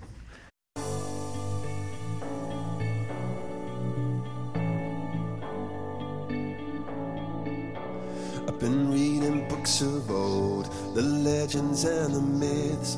I've been reading books of old, the legends and the myths,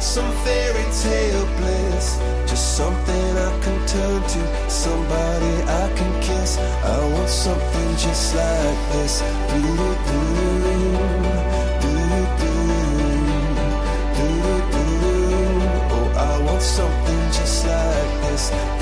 some fairy tale bliss. Just something I can turn to, somebody I can kiss. I want something just like this. Doo-doo-doo. Oh, something just like this.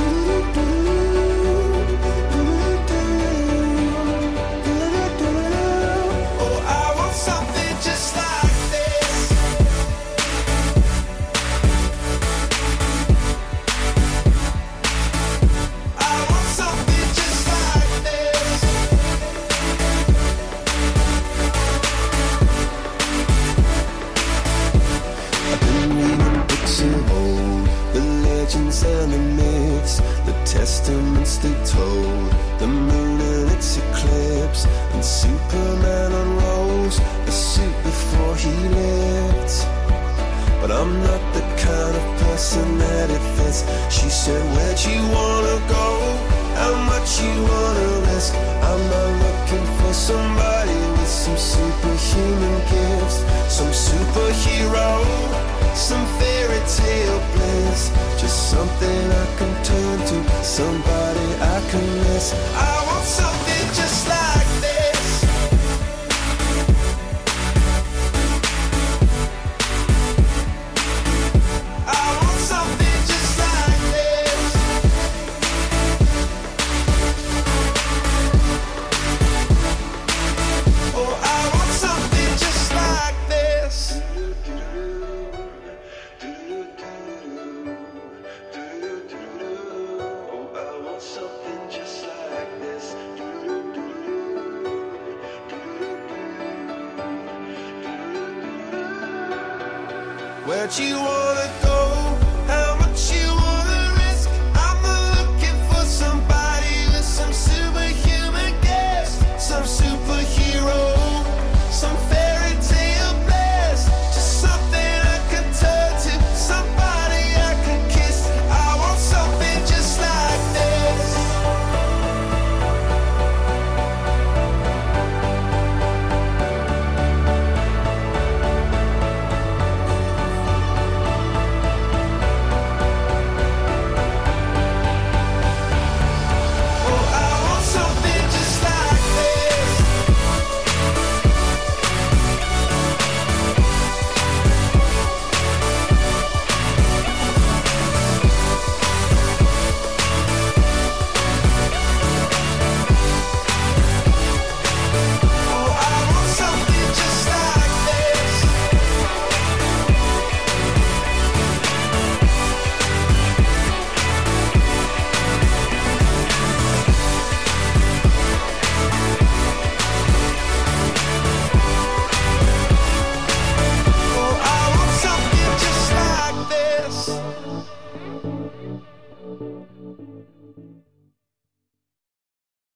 you want.